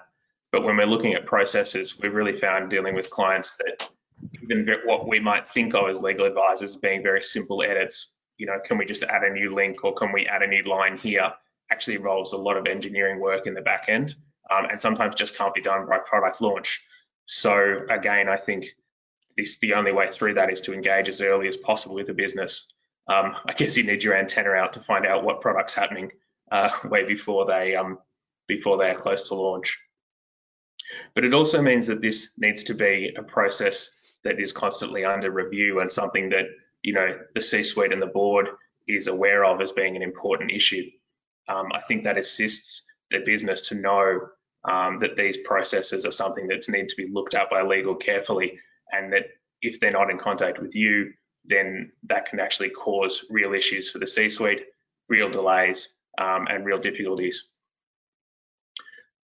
But when we're looking at processes, we've really found dealing with clients that even what we might think of as legal advisors being very simple edits, you know, can we just add a new link or can we add a new line here, actually involves a lot of engineering work in the back end um, and sometimes just can't be done by product launch. So again, I think this the only way through that is to engage as early as possible with the business. Um, I guess you need your antenna out to find out what product's happening uh, way before they um, before they are close to launch. But it also means that this needs to be a process that is constantly under review and something that you know the C-suite and the board is aware of as being an important issue. Um, I think that assists the business to know um, that these processes are something that's need to be looked at by legal carefully, and that if they're not in contact with you, then that can actually cause real issues for the C-suite, real delays, um, and real difficulties.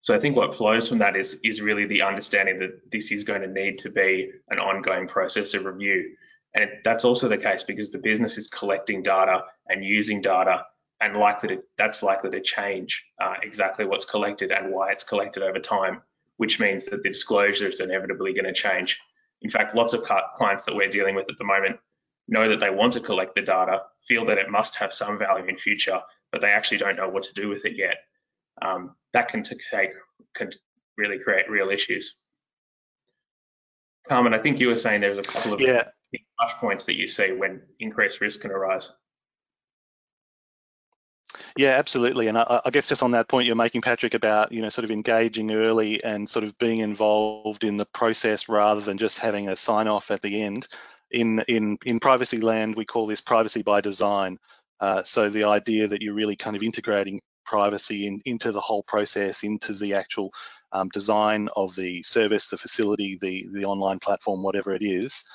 So I think what flows from that is, is really the understanding that this is going to need to be an ongoing process of review. And that's also the case because the business is collecting data and using data and likely to, that's likely to change uh, exactly what's collected and why it's collected over time, which means that the disclosure is inevitably going to change. In fact, lots of clients that we're dealing with at the moment know that they want to collect the data, feel that it must have some value in future, but they actually don't know what to do with it yet um, that can take can really create real issues. Kaman, I think you were saying there's a couple of yeah. touch points that you see when increased risk can arise. Yeah, absolutely. And I, I, guess just on that point you're making, Patrick, about you know sort of engaging early and sort of being involved in the process rather than just having a sign off at the end. In in in privacy land, we call this privacy by design. Uh, so the idea that you're really kind of integrating privacy in, into the whole process, into the actual um, design of the service, the facility, the the online platform, whatever it is,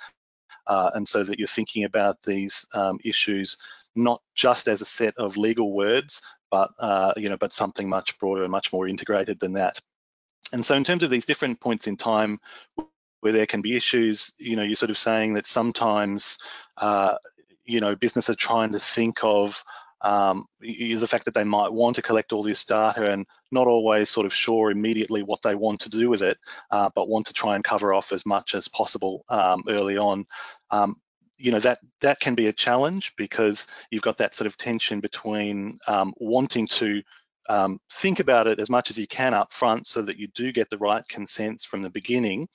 uh, and so that you're thinking about these um, issues not just as a set of legal words, but uh, you know, but something much broader and much more integrated than that. And so, in terms of these different points in time where there can be issues, you know, you're sort of saying that sometimes, uh, you know, business are trying to think of um, the fact that they might want to collect all this data and not always sort of sure immediately what they want to do with it, uh, but want to try and cover off as much as possible um, early on. Um, you know that that can be a challenge because you've got that sort of tension between um, wanting to um, think about it as much as you can up front so that you do get the right consents from the beginning,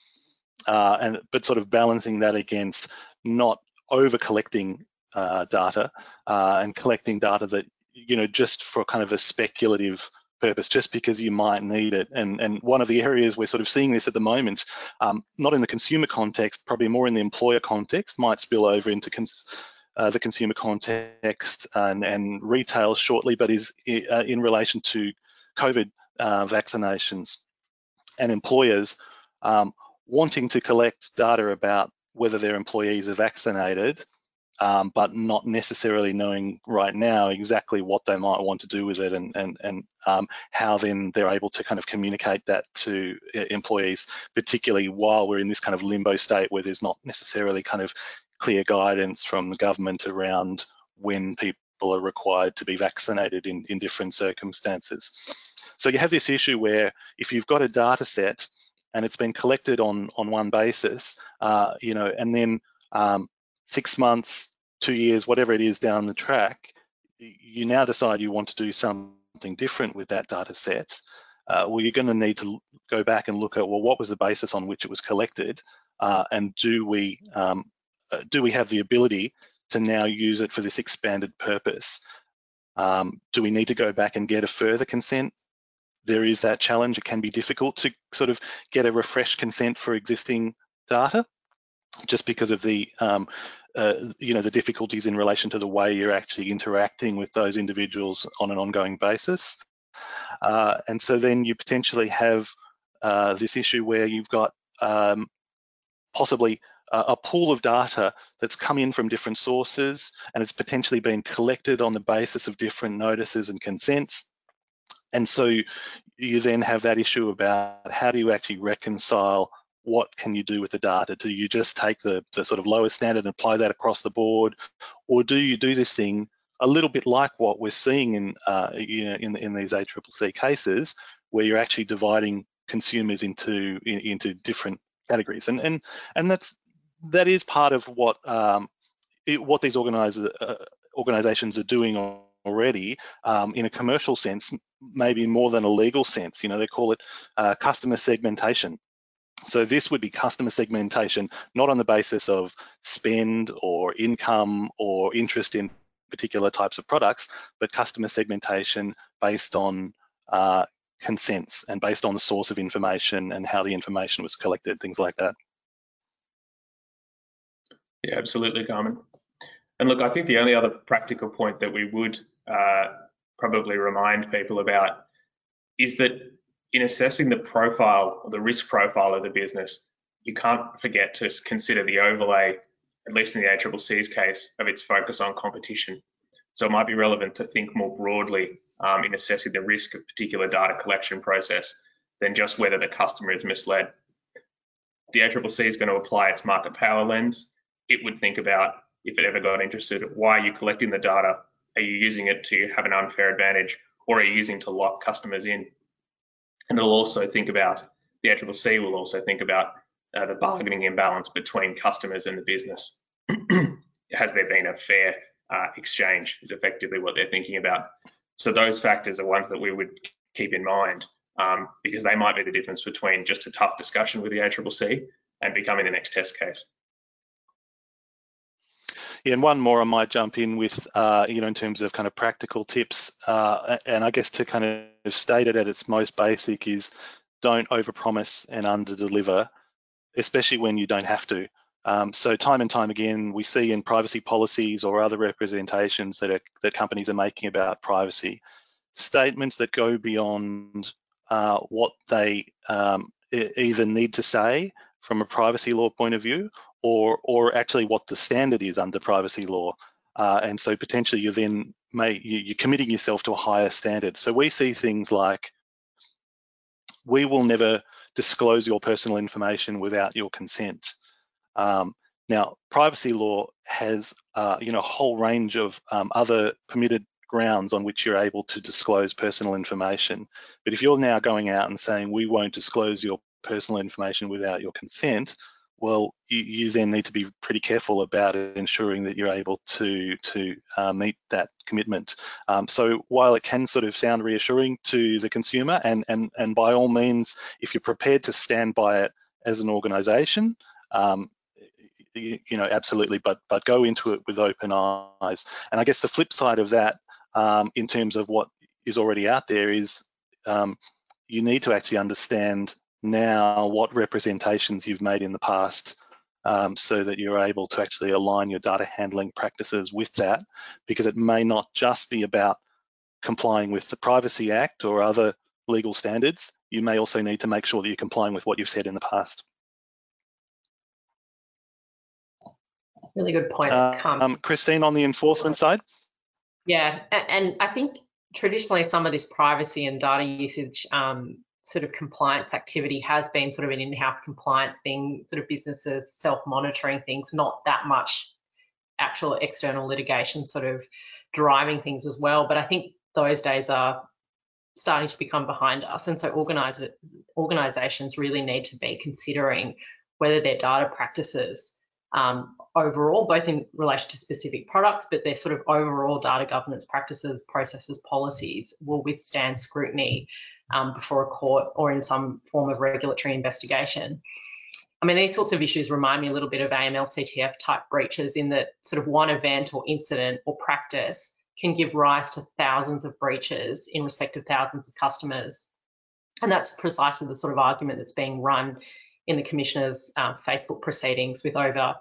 uh, and but sort of balancing that against not over collecting uh, data uh, and collecting data that you know just for kind of a speculative purpose just because you might need it. And, and one of the areas we're sort of seeing this at the moment, um, not in the consumer context, probably more in the employer context, might spill over into cons uh, the consumer context and, and retail shortly, but is uh, in relation to COVID uh, vaccinations and employers um, wanting to collect data about whether their employees are vaccinated um, but not necessarily knowing right now exactly what they might want to do with it and and and um, how then they're able to kind of communicate that to uh, employees, particularly while we're in this kind of limbo state where there's not necessarily kind of clear guidance from the government around when people are required to be vaccinated in, in different circumstances. So you have this issue where if you've got a data set and it's been collected on on one basis, uh, you know, and then um, six months, two years, whatever it is down the track, you now decide you want to do something different with that data set, uh, well, you're going to need to go back and look at, well, what was the basis on which it was collected? Uh, and do we, um, uh, do we have the ability to now use it for this expanded purpose? Um, do we need to go back and get a further consent? There is that challenge. It can be difficult to sort of get a refresh consent for existing data just because of the um, uh, you know the difficulties in relation to the way you're actually interacting with those individuals on an ongoing basis. Uh, and so then you potentially have uh, this issue where you've got um, possibly a, a pool of data that's come in from different sources and it's potentially been collected on the basis of different notices and consents. And so you then have that issue about how do you actually reconcile what can you do with the data? Do you just take the, the sort of lowest standard and apply that across the board? Or do you do this thing a little bit like what we're seeing in, uh, you know, in, in these ACCC cases, where you're actually dividing consumers into in, into different categories, and and and that's that is part of what um, it, what these organizer, uh, organizations are doing already um, in a commercial sense, maybe more than a legal sense. You know, they call it uh, customer segmentation. So this would be customer segmentation, not on the basis of spend or income or interest in particular types of products, but customer segmentation based on uh, consents and based on the source of information and how the information was collected, things like that. Yeah, absolutely, Kaman. And look, I think the only other practical point that we would uh, probably remind people about is that in assessing the profile, the risk profile of the business, you can't forget to consider the overlay, at least in the ACCC's case, of its focus on competition. So it might be relevant to think more broadly um, in assessing the risk of particular data collection process than just whether the customer is misled. The ACCC is going to apply its market power lens. It would think about, if it ever got interested, why are you collecting the data? Are you using it to have an unfair advantage or are you using to lock customers in? And it'll also think about, the ACCC will also think about uh, the bargaining imbalance between customers and the business. Has there been a fair uh, exchange is effectively what they're thinking about. So those factors are ones that we would keep in mind um, because they might be the difference between just a tough discussion with the ACCC and becoming the next test case. Yeah, and one more I might jump in with, uh, you know, in terms of kind of practical tips, uh, and I guess to kind of state it at its most basic is don't overpromise and underdeliver, especially when you don't have to. Um, so time and time again, we see in privacy policies or other representations that are, that companies are making about privacy, statements that go beyond uh, what they um, either need to say from a privacy law point of view or, or actually what the standard is under privacy law. Uh, and so potentially you're then may, you're committing yourself to a higher standard. So we see things like, we will never disclose your personal information without your consent. Um, now, privacy law has, uh, you know, a whole range of um, other permitted grounds on which you're able to disclose personal information. But if you're now going out and saying we won't disclose your personal information without your consent, well, you, you, then need to be pretty careful about ensuring that you're able to to uh, meet that commitment. Um, so while it can sort of sound reassuring to the consumer, and and and by all means, if you're prepared to stand by it as an organisation, um, you, know absolutely, but but go into it with open eyes. And I guess the flip side of that, um, in terms of what is already out there, is um, you need to actually understand now what representations you've made in the past um, so that you're able to actually align your data handling practices with that because it may not just be about complying with the Privacy Act or other legal standards. You may also need to make sure that you're complying with what you've said in the past. Really good points. Uh, um, Christine, on the enforcement side? Yeah, and I think traditionally some of this privacy and data usage um, sort of compliance activity has been sort of an in-house compliance thing, sort of businesses self-monitoring things, not that much actual external litigation sort of driving things as well. But I think those days are starting to become behind us. And so organizations really need to be considering whether their data practices um, overall, both in relation to specific products, but their sort of overall data governance practices, processes, policies will withstand scrutiny um, before a court or in some form of regulatory investigation. I mean, these sorts of issues remind me a little bit of AML-CTF type breaches in that sort of one event or incident or practice can give rise to thousands of breaches in respect of thousands of customers. And that's precisely the sort of argument that's being run in the Commissioner's uh, Facebook proceedings with over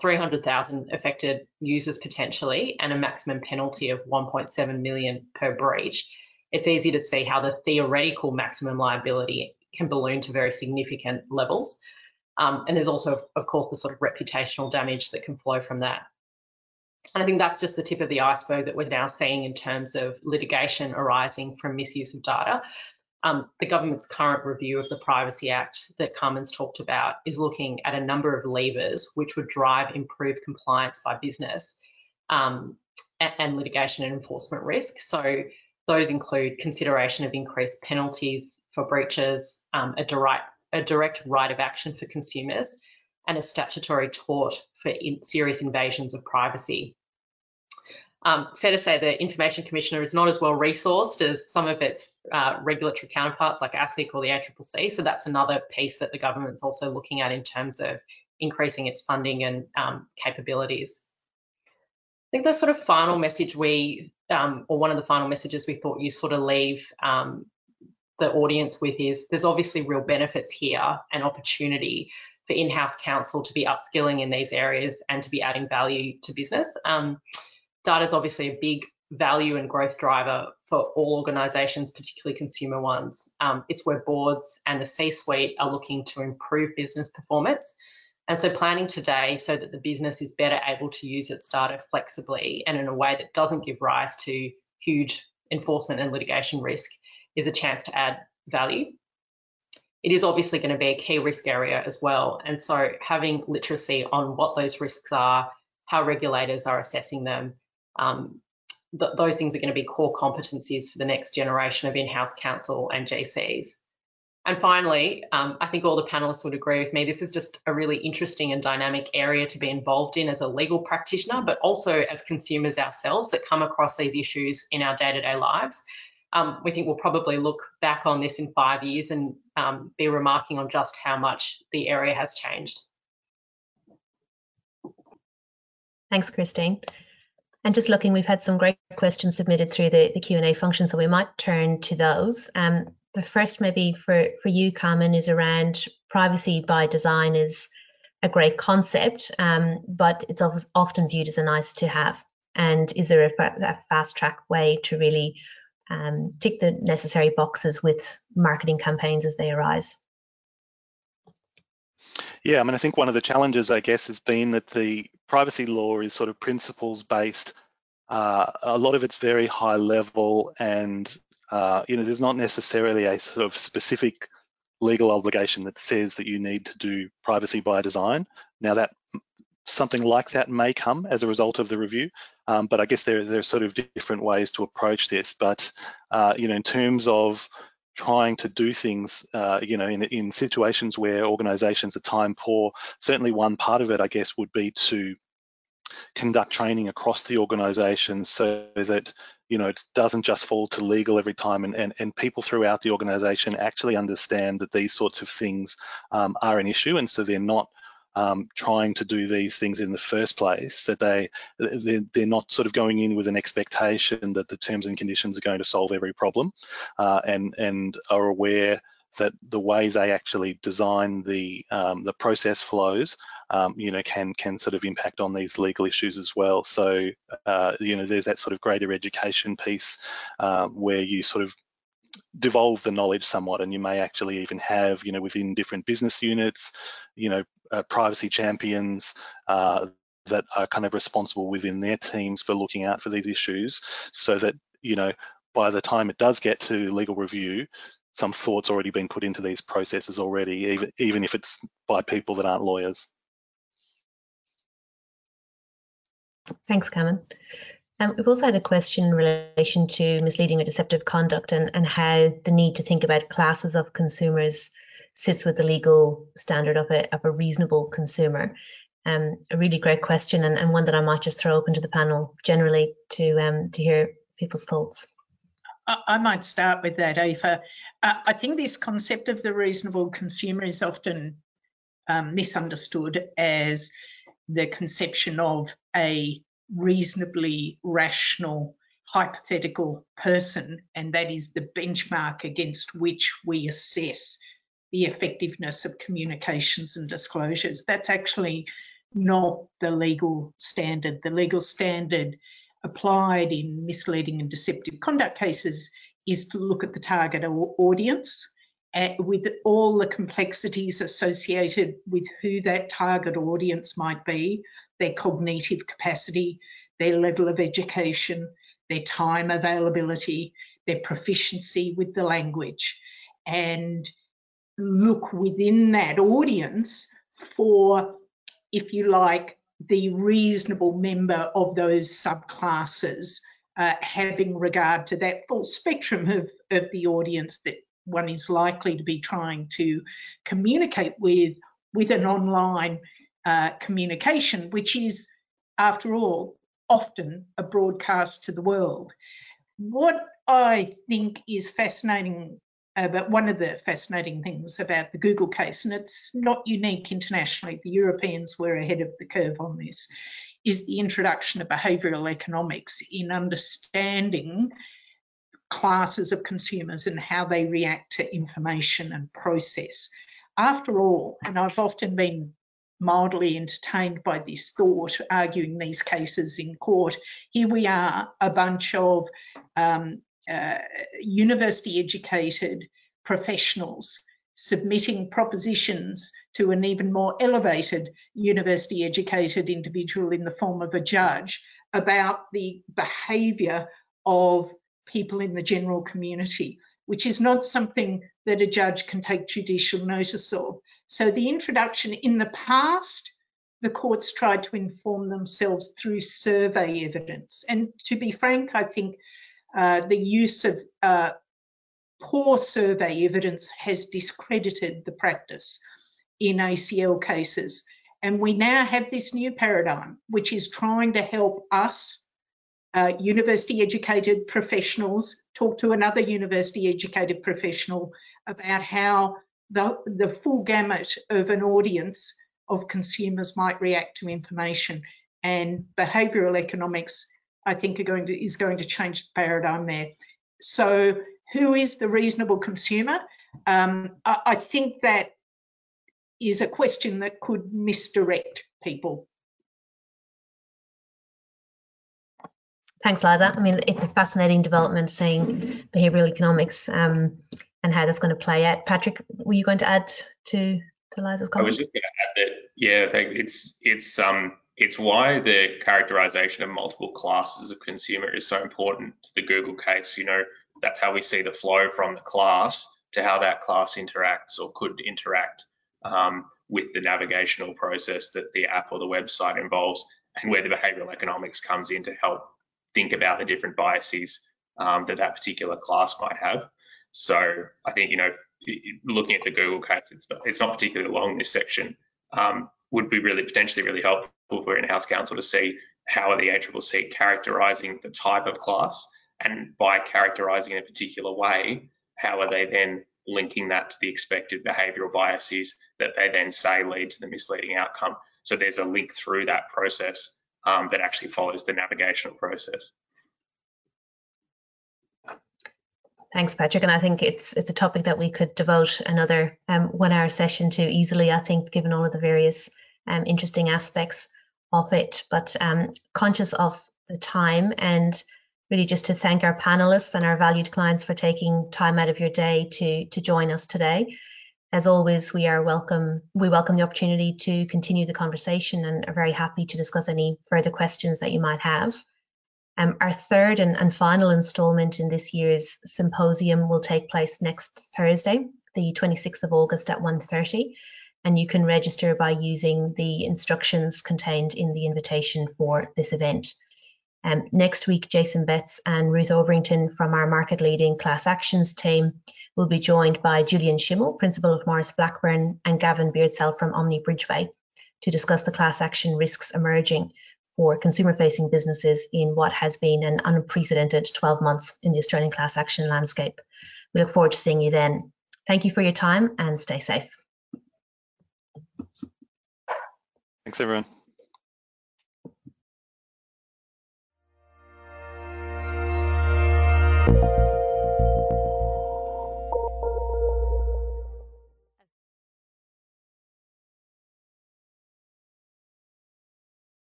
300,000 affected users potentially and a maximum penalty of 1.7 million per breach it's easy to see how the theoretical maximum liability can balloon to very significant levels. Um, and there's also, of course, the sort of reputational damage that can flow from that. And I think that's just the tip of the iceberg that we're now seeing in terms of litigation arising from misuse of data. Um, the government's current review of the Privacy Act that Kaman's talked about is looking at a number of levers which would drive improved compliance by business um, and, and litigation and enforcement risk. So those include consideration of increased penalties for breaches, um, a, direct, a direct right of action for consumers, and a statutory tort for in serious invasions of privacy. Um, it's fair to say the Information Commissioner is not as well resourced as some of its uh, regulatory counterparts like ASIC or the ACCC, so that's another piece that the government's also looking at in terms of increasing its funding and um, capabilities. I think the sort of final message we um, or one of the final messages we thought useful to leave um, the audience with is there's obviously real benefits here and opportunity for in-house counsel to be upskilling in these areas and to be adding value to business. Um, data is obviously a big value and growth driver for all organisations, particularly consumer ones. Um, it's where boards and the C-suite are looking to improve business performance and so planning today so that the business is better able to use its data flexibly and in a way that doesn't give rise to huge enforcement and litigation risk is a chance to add value. It is obviously going to be a key risk area as well. And so having literacy on what those risks are, how regulators are assessing them, um, th those things are going to be core competencies for the next generation of in-house counsel and GCs. And finally, um, I think all the panelists would agree with me, this is just a really interesting and dynamic area to be involved in as a legal practitioner, but also as consumers ourselves that come across these issues in our day-to-day -day lives. Um, we think we'll probably look back on this in five years and um, be remarking on just how much the area has changed. Thanks, Christine. And just looking, we've had some great questions submitted through the, the Q&A function, so we might turn to those. Um, the first maybe for, for you, Kaman, is around privacy by design is a great concept, um, but it's often viewed as a nice to have. And is there a, a fast track way to really um, tick the necessary boxes with marketing campaigns as they arise? Yeah, I mean, I think one of the challenges, I guess, has been that the privacy law is sort of principles based. Uh, a lot of it's very high level, and uh, you know, there's not necessarily a sort of specific legal obligation that says that you need to do privacy by design. Now that something like that may come as a result of the review, um, but I guess there, there are sort of different ways to approach this. But uh, you know, in terms of trying to do things, uh, you know, in, in situations where organisations are time poor, certainly one part of it, I guess, would be to conduct training across the organisation so that you know it doesn't just fall to legal every time and, and, and people throughout the organisation actually understand that these sorts of things um, are an issue and so they're not um, trying to do these things in the first place, that they they're, they're, not sort of going in with an expectation that the terms and conditions are going to solve every problem, uh, and and are aware that the way they actually design the um, the process flows, um, you know, can can sort of impact on these legal issues as well. So, uh, you know, there's that sort of greater education piece um, where you sort of devolve the knowledge somewhat and you may actually even have you know within different business units you know uh, privacy champions uh, that are kind of responsible within their teams for looking out for these issues so that you know by the time it does get to legal review some thoughts already been put into these processes already even even if it's by people that aren't lawyers thanks Kaman um, we've also had a question in relation to misleading or deceptive conduct and, and how the need to think about classes of consumers sits with the legal standard of a, of a reasonable consumer. Um, a really great question and, and one that I might just throw open to the panel generally to um, to hear people's thoughts. I, might start with that, Ava. Uh, I think this concept of the reasonable consumer is often um, misunderstood as the conception of a reasonably rational hypothetical person, and that is the benchmark against which we assess the effectiveness of communications and disclosures. That's actually not the legal standard. The legal standard applied in misleading and deceptive conduct cases is to look at the target audience uh, with all the complexities associated with who that target audience might be, their cognitive capacity, their level of education, their time availability, their proficiency with the language, and look within that audience for, if you like, the reasonable member of those subclasses, uh, having regard to that full spectrum of, of the audience that one is likely to be trying to communicate with with an online uh, communication, which is, after all, often a broadcast to the world. What I think is fascinating about one of the fascinating things about the Google case, and it's not unique internationally, the Europeans were ahead of the curve on this, is the introduction of behavioural economics in understanding classes of consumers and how they react to information and process. After all, and I've often been mildly entertained by this thought, arguing these cases in court. Here we are, a bunch of um, uh, university educated professionals submitting propositions to an even more elevated university educated individual in the form of a judge about the behaviour of people in the general community, which is not something that a judge can take judicial notice of. So the introduction in the past, the courts tried to inform themselves through survey evidence. And to be frank, I think uh, the use of uh, poor survey evidence has discredited the practice in ACL cases. And we now have this new paradigm, which is trying to help us, uh, university educated professionals, talk to another university educated professional about how the, the full gamut of an audience of consumers might react to information and behavioural economics, I think, going to is going to change the paradigm there. So, who is the reasonable consumer? Um, I, I think that is a question that could misdirect people. Thanks, Liza. I mean, it's a fascinating development seeing behavioural economics um, and how that's going to play out. Patrick, were you going to add to to Liza's comment? I was just going to add that, yeah, it's it's um it's why the characterization of multiple classes of consumer is so important to the Google case. You know, that's how we see the flow from the class to how that class interacts or could interact um, with the navigational process that the app or the website involves, and where the behavioral economics comes in to help think about the different biases um, that that particular class might have. So I think you know, looking at the Google case, it's it's not particularly long. This section um, would be really potentially really helpful for in-house counsel to see how are the ACCC characterising the type of class, and by characterising in a particular way, how are they then linking that to the expected behavioural biases that they then say lead to the misleading outcome. So there's a link through that process um, that actually follows the navigational process. Thanks, Patrick. And I think it's it's a topic that we could devote another um, one-hour session to easily. I think, given all of the various um, interesting aspects of it. But um, conscious of the time and really just to thank our panelists and our valued clients for taking time out of your day to to join us today. As always, we are welcome. We welcome the opportunity to continue the conversation and are very happy to discuss any further questions that you might have. Um, our third and, and final instalment in this year's symposium will take place next Thursday, the 26th of August at 1.30, and you can register by using the instructions contained in the invitation for this event. Um, next week, Jason Betts and Ruth Overington from our market leading class actions team will be joined by Julian Schimmel, principal of Maurice Blackburn, and Gavin Beardsell from Omni Bridgeway to discuss the class action risks emerging for consumer facing businesses in what has been an unprecedented 12 months in the Australian class action landscape. We look forward to seeing you then. Thank you for your time and stay safe. Thanks, everyone.